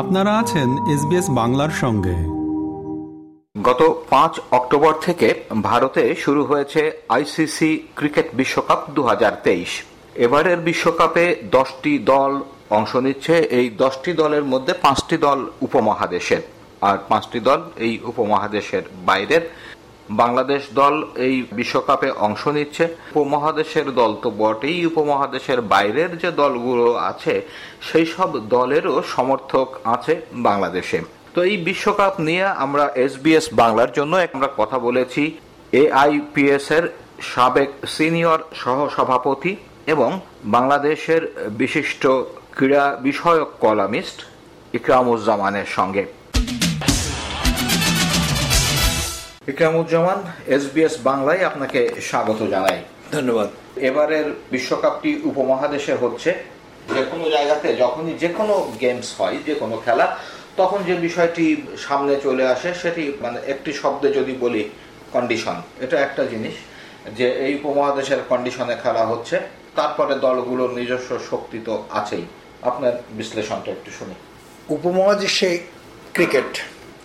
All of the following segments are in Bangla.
আপনারা আছেন এসবিএস বাংলার সঙ্গে। গত পাঁচ অক্টোবর থেকে ভারতে শুরু হয়েছে আইসিসি ক্রিকেট বিশ্বকাপ দুহাজার তেইশ। এবারের বিশ্বকাপে দশটি দল অংশ নিচ্ছে, এই দশটি দলের মধ্যে পাঁচটি দল উপমহাদেশের। আর পাঁচটি দল এই উপমহাদেশের বাইরের। বাংলাদেশ দল এই বিশ্বকাপে অংশ নিচ্ছে। উপমহাদেশের দল তো বটেই, উপমহাদেশের বাইরের যে দলগুলো আছে, সেই সব দলেরও সমর্থক আছে বাংলাদেশে। তো এই বিশ্বকাপ নিয়ে আমরা এস এসবিএস বাংলার জন্য আমরা কথা বলেছি। এআইপিএস এর সাবেক সিনিয়র সহ সভাপতি এবং বাংলাদেশের বিশিষ্ট ক্রীড়া বিষয়ক কলামিস্ট ইকরামুজ্জামানের সঙ্গে। ইকরামুজ্জামান এসবিএস বাংলায় আপনাকে স্বাগত জানাই। ধন্যবাদ। এবারের বিশ্বকাপটি উপমহাদেশে হচ্ছে। যে কোনো জায়গাতে যখনই যে কোনো গেমস হয় যে কোনো খেলা তখন যে বিষয়টি সামনে চলে আসে সেটি মানে একটি শব্দে যদি বলি কন্ডিশন এটা একটা জিনিস যে এই উপমহাদেশের কন্ডিশনে খেলা হচ্ছে। তারপরে দলগুলোর নিজস্ব শক্তি তো আছেই। আপনার বিশ্লেষণটা একটু শুনি উপমহাদেশে ক্রিকেট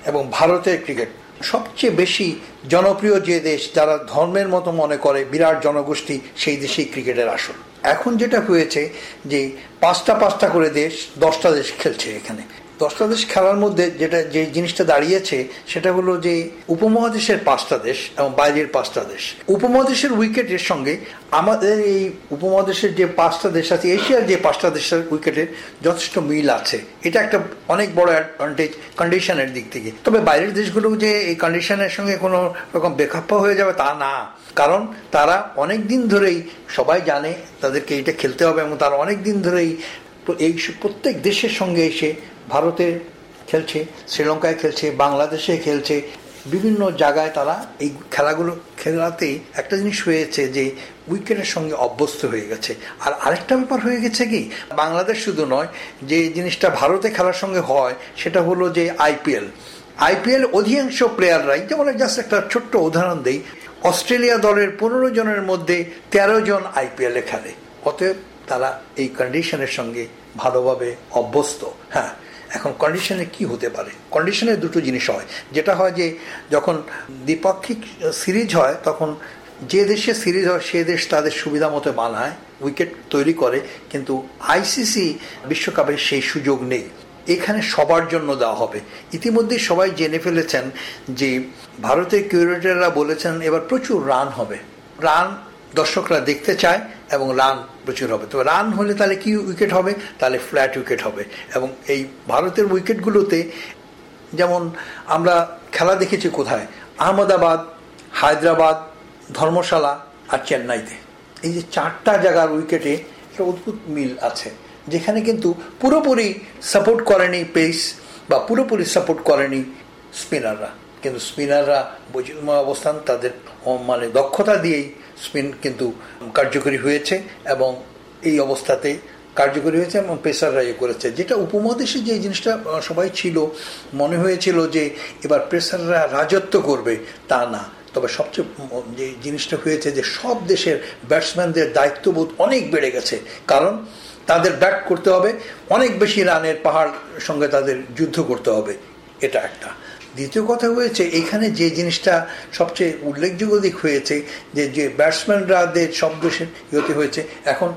এবং ভারতের ক্রিকেট সবচেয়ে বেশি জনপ্রিয় যে দেশ যারা ধর্মের মতো মনে করে, বিরাট জনগোষ্ঠী, সেই দেশেই ক্রিকেটের আসল এখন যেটা হয়েছে যে পাঁচটা পাঁচটা করে দেশ, দশটা দেশ খেলছে এখানে। দশটা দেশ খেলার মধ্যে যেটা যে জিনিসটা দাঁড়িয়েছে, সেটা হলো যে উপমহাদেশের পাঁচটা দেশ এবং বাইরের পাঁচটা দেশ। উপমহাদেশের উইকেটের সঙ্গে আমাদের এই উপমহাদেশের যে পাঁচটা দেশ আছে, এশিয়ার যে পাঁচটা দেশের উইকেটের যথেষ্ট মিল আছে। এটা একটা অনেক বড় অ্যাডভান্টেজ কন্ডিশনের দিক থেকে। তবে বাইরের দেশগুলো যে এই কন্ডিশনের সঙ্গে কোনো রকম বেখাপ্প হয়ে যাবে তা না। কারণ তারা অনেক দিন ধরেই সবাই জানে তাদেরকে এটা খেলতে হবে এবং তারা অনেক দিন ধরেই এই প্রত্যেক দেশের সঙ্গে এসে ভারতে খেলছে, শ্রীলঙ্কায় খেলছে, বাংলাদেশে খেলছে, বিভিন্ন জায়গায় তারা এই খেলাগুলো খেলাতেই একটা জিনিস হয়েছে যে উইকেটের সঙ্গে অভ্যস্ত হয়ে গেছে। আর আরেকটা ব্যাপার হয়ে গেছে কি? বাংলাদেশ শুধু নয়, যে জিনিসটা ভারতে খেলার সঙ্গে হয় সেটা হলো যে আইপিএল। আইপিএল অধিকাংশ প্লেয়াররাই, যেমন জাস্ট একটা ছোট্ট উদাহরণ দেই, অস্ট্রেলিয়া দলের পনেরো জনের মধ্যে ১৩ জন আইপিএলে খেলে, অতএব তারা এই কন্ডিশনের সঙ্গে ভালোভাবে অভ্যস্ত। হ্যাঁ এখন কন্ডিশনে কি হতে পারে? কন্ডিশনে দুটো জিনিস হয়। যেটা হয় যে, যখন দ্বিপাক্ষিক সিরিজ হয়, তখন যে দেশে সিরিজ হয়, সে দেশ তাদের সুবিধা মতো বানায় উইকেট তৈরি করে, কিন্তু আইসিসি বিশ্বকাপে সেই সুযোগ নেই। এখানে সবার জন্য দেওয়া হবে। ইতিমধ্যে সবাই জেনে ফেলেছেন যে, ভারতের কিউরেটাররা বলেছেন, এবার প্রচুর রান হবে। রান দর্শকরা দেখতে চায় এবং রান প্রচুর হবে। তবে রান হলে তাহলে কি উইকেট হবে? তাহলে ফ্ল্যাট উইকেট হবে। এবং এই ভারতের উইকেটগুলোতে যেমন আমরা খেলা দেখেছি কোথায়? আহমেদাবাদ, হায়দ্রাবাদ, ধর্মশালা আর চেন্নাইতে। এই যে চারটা জায়গার উইকেটে একটা অদ্ভুত মিল আছে। যেখানে কিন্তু পুরোপুরি সাপোর্ট করেনি পেস বা পুরোপুরি সাপোর্ট করেনি স্পিনাররা কিন্তু স্পিনাররা অবস্থান তাদের মানে দক্ষতা দিয়েই স্পিন কিন্তু কার্যকরী হয়েছে এবং এই অবস্থাতে কার্যকরী হয়েছে এবং পেসাররা ইয়ে করেছে। যেটা উপমহাদেশে যে জিনিসটা সবাই ছিল, মনে হয়েছিল যে এবার প্রেসাররা রাজত্ব করবে, তা না। তবে সবচেয়ে যে জিনিসটা হয়েছে যে সব দেশের ব্যাটসম্যানদের দায়িত্ববোধ অনেক বেড়ে গেছে। কারণ তাদের ব্যাট করতে হবে, অনেক বেশি রানের পাহাড় সঙ্গে তাদের যুদ্ধ করতে হবে, এটা একটা। দ্বিতীয় কথা হয়েছে, এখানে যে জিনিসটা সবচেয়ে উল্লেখযোগ্য দিক হয়েছে, যে যে ব্যাটসম্যানরাদের সব দেশের ইয়েতে হয়েছে, এখন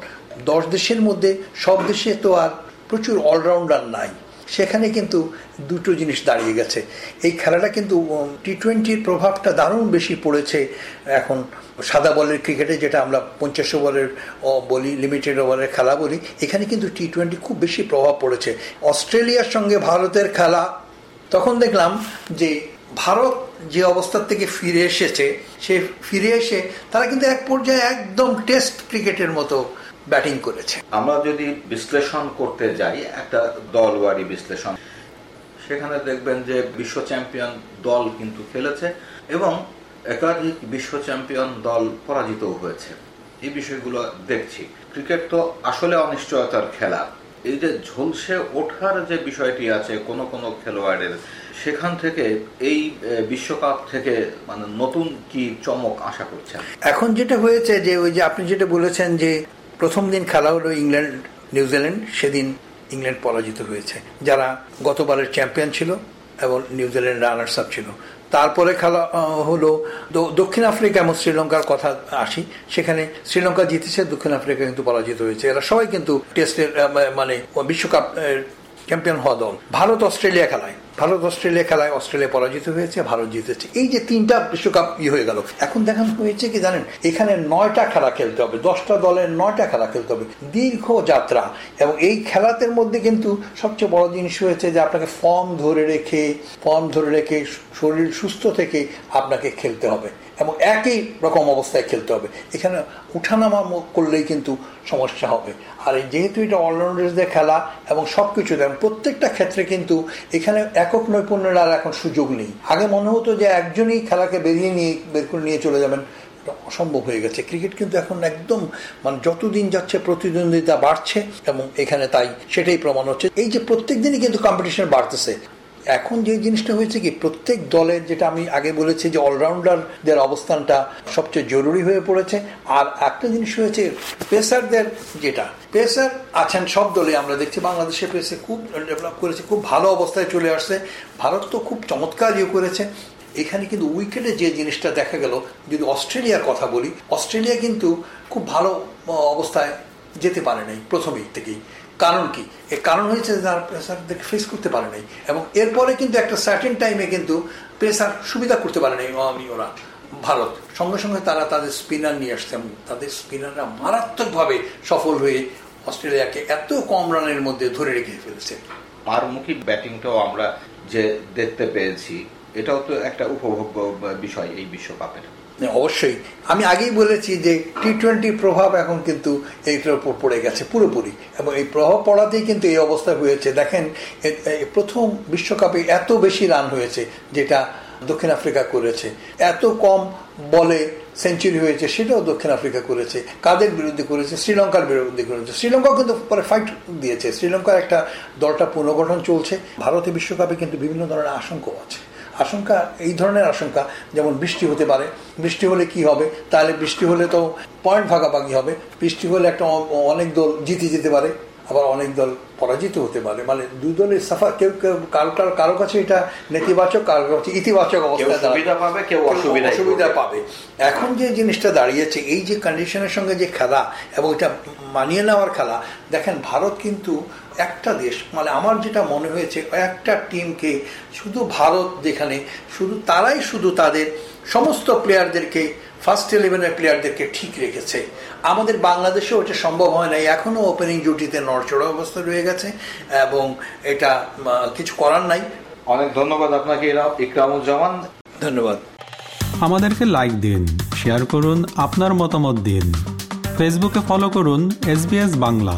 দশ দেশের মধ্যে সব দেশে তো আর প্রচুর অলরাউন্ডার নাই। সেখানে কিন্তু দুটো জিনিস দাঁড়িয়ে গেছে। এই খেলাটা কিন্তু টি টোয়েন্টির প্রভাবটা দারুণ বেশি পড়েছে এখন সাদা বলের ক্রিকেটে, যেটা আমরা পঞ্চাশ ওভারের বলি, লিমিটেড ওভারের খেলা বলি, এখানে কিন্তু টি টোয়েন্টি খুব বেশি প্রভাব পড়েছে। অস্ট্রেলিয়ার সঙ্গে ভারতের খেলা তখন দেখলাম যে ভারত যে অবস্থার থেকে ফিরে এসেছে, সে ফিরে এসে তারা কিন্তু এক পর্যায়ে একদম টেস্ট ক্রিকেটের মতো ব্যাটিং করেছে। আমরা যদি বিশ্লেষণ করতে যাই, একটা দলবাড়ি বিশ্লেষণ, সেখানে দেখবেন যে বিশ্ব চ্যাম্পিয়ন দল কিন্তু খেলেছে এবং একাধিক বিশ্ব চ্যাম্পিয়ন দল পরাজিতও হয়েছে। এই বিষয়গুলো দেখছি। ক্রিকেট তো আসলে অনিশ্চয়তার খেলা। এই যে ঝলসে ওঠার যে বিষয়টি আছে কোন কোন খেলোয়াড়ের, সেখান থেকে এই বিশ্বকাপ থেকে মানে নতুন কি চমক আশা করছেন? এখন যেটা হয়েছে যে ওই যে আপনি যেটা বলেছেন যে প্রথম দিন খেলা হলো ইংল্যান্ড নিউজিল্যান্ড সেদিন ইংল্যান্ড পরাজিত হয়েছে। যারা গতবারের চ্যাম্পিয়ন ছিল এবং নিউজিল্যান্ড রানার্স আপ ছিল। তারপরে খেলা হলো দক্ষিণ আফ্রিকা এবং শ্রীলঙ্কার কথা আসি। সেখানে শ্রীলঙ্কা জিতেছে, দক্ষিণ আফ্রিকা কিন্তু পরাজিত হয়েছে। এরা সবাই কিন্তু টেস্টের মানে বিশ্বকাপ চ্যাম্পিয়ন হওয়া দল। ভারত অস্ট্রেলিয়া খেলায়। ভারত, অস্ট্রেলিয়া খেলায় অস্ট্রেলিয়া পরাজিত হয়েছে, ভারত জিতেছে। এই যে তিনটা বিশ্বকাপ ই হয়ে গেল, এখন দেখানো হয়েছে কি জানেন? এখানে নয়টা খেলা খেলতে হবে, দশটা দলের নয়টা খেলা খেলতে হবে, দীর্ঘ যাত্রা। এবং এই খেলাতের মধ্যে কিন্তু সবচেয়ে বড় জিনিস হয়েছে যে আপনাকে ফর্ম ধরে রেখে ফর্ম ধরে রেখে শরীর সুস্থ থেকে আপনাকে খেলতে হবে। এবং একই রকম অবস্থায় খেলতে হবে। এখানে উঠানামা করলেই কিন্তু সমস্যা হবে। আর যেহেতু এটা অলরাউন্ডার্সদের খেলা এবং সব কিছু প্রত্যেকটা ক্ষেত্রে কিন্তু এখানে একক নৈপুণ্যের আর এখন সুযোগ নেই। আগে মনে হতো যে একজনই খেলাকে বেরিয়ে নিয়ে, বের করে নিয়ে চলে যাবেন। অসম্ভব হয়ে গেছে। ক্রিকেট কিন্তু এখন একদম মানে যতদিন যাচ্ছে প্রতিদ্বন্দ্বিতা বাড়ছে এবং এখানে তাই সেটাই প্রমাণ হচ্ছে। এই যে প্রত্যেক দিনই কিন্তু কম্পিটিশন বাড়তেছে। এখন যে জিনিসটা হয়েছে কি, প্রত্যেক দলের যেটা আমি আগে বলেছি যে অলরাউন্ডারদের অবস্থানটা সবচেয়ে জরুরি হয়ে পড়েছে। আর একটা জিনিস হয়েছে, পেসারদের যেটা, পেসার আছেন সব দলে, আমরা দেখছি বাংলাদেশে পেসে খুব ডেভেলপ করেছে, খুব ভালো অবস্থায় চলে আসছে। ভারত তো খুব চমৎকার ইয়ে করেছে। এখানে কিন্তু উইকেটে যে জিনিসটা দেখা গেল, যদি অস্ট্রেলিয়ার কথা বলি, অস্ট্রেলিয়া কিন্তু খুব ভালো, অবস্থায় যেতে পারে নাই প্রথমেই থেকেই। কারণ কি? এর কারণ হয়েছে তার প্রেসারদেরকে ফেস করতে পারে নাই। এবং এরপরে কিন্তু একটা সার্টেন টাইমে কিন্তু প্রেসার সুবিধা করতে পারে নাই আমি ওরা ভারত। সঙ্গে সঙ্গে তারা তাদের স্পিনার নিয়ে আসছে তাদের স্পিনাররা মারাত্মকভাবে সফল হয়ে অস্ট্রেলিয়াকে এত কম রানের মধ্যে ধরে রেখে ফেলেছে। পারমুখী ব্যাটিংটাও আমরা যে দেখতে পেয়েছি, এটাও তো একটা উপভোগ্য বিষয় এই বিশ্বকাপের। অবশ্যই। আমি আগেই বলেছি যে টি টোয়েন্টি প্রভাব এখন কিন্তু এইটার উপর পড়ে গেছে পুরোপুরি। এবং এই প্রভাব পড়াতেই কিন্তু এই অবস্থা হয়েছে। দেখেন প্রথম বিশ্বকাপে এত বেশি রান হয়েছে যেটা দক্ষিণ আফ্রিকা করেছে। এত কম বলে সেঞ্চুরি হয়েছে সেটাও দক্ষিণ আফ্রিকা করেছে। কাদের বিরুদ্ধে করেছে? শ্রীলঙ্কার বিরুদ্ধে করেছে। শ্রীলঙ্কা কিন্তু পরে ফাইট দিয়েছে। শ্রীলঙ্কার একটা দলটা পুনর্গঠন চলছে। ভারতে বিশ্বকাপে কিন্তু বিভিন্ন ধরনের আশঙ্কাও আছে। আশঙ্কা, এই ধরনের আশঙ্কা, যেমন বৃষ্টি হতে পারে। বৃষ্টি হলে কি হবে? তাহলে বৃষ্টি হলে তো পয়েন্ট ভাগাভাগি হবে। বৃষ্টি হলে একটা অনেক দল জিতে যেতে পারে, আবার অনেক দল পরাজিত হতে পারে। মানে দুই দলের সাফার কেউ কেউ কারও কারও কাছে এটা নেতিবাচক কারও কাছে ইতিবাচক অবস্থা কেউ অসুবিধা পাবে। এখন যে জিনিসটা দাঁড়িয়েছে এই যে কন্ডিশনের সঙ্গে যে খেলা এবং এটা মানিয়ে নেওয়ার খেলা দেখেন ভারত কিন্তু একটা দেশ মানে আমার যেটা মনে হয়েছে একটা টিমকে শুধু ভারত যেখানে শুধু তারাই শুধু তাদের সমস্ত প্লেয়ারদেরকে ফার্স্ট ইলেভেনের প্লেয়ারদেরকে ঠিক রেখেছে। আমাদের বাংলাদেশেও এটা সম্ভব হয় না এখনও ওপেনিং ডিউটিতে নড়চড়া অবস্থা রয়ে গেছে এবং এটা কিছু করার নাই। অনেক ধন্যবাদ আপনাকে ইকরামুজ্জামান। ধন্যবাদ। আমাদেরকে লাইক দিন শেয়ার করুন আপনার মতামত দিন। ফেসবুকে ফলো করুন এস বাংলা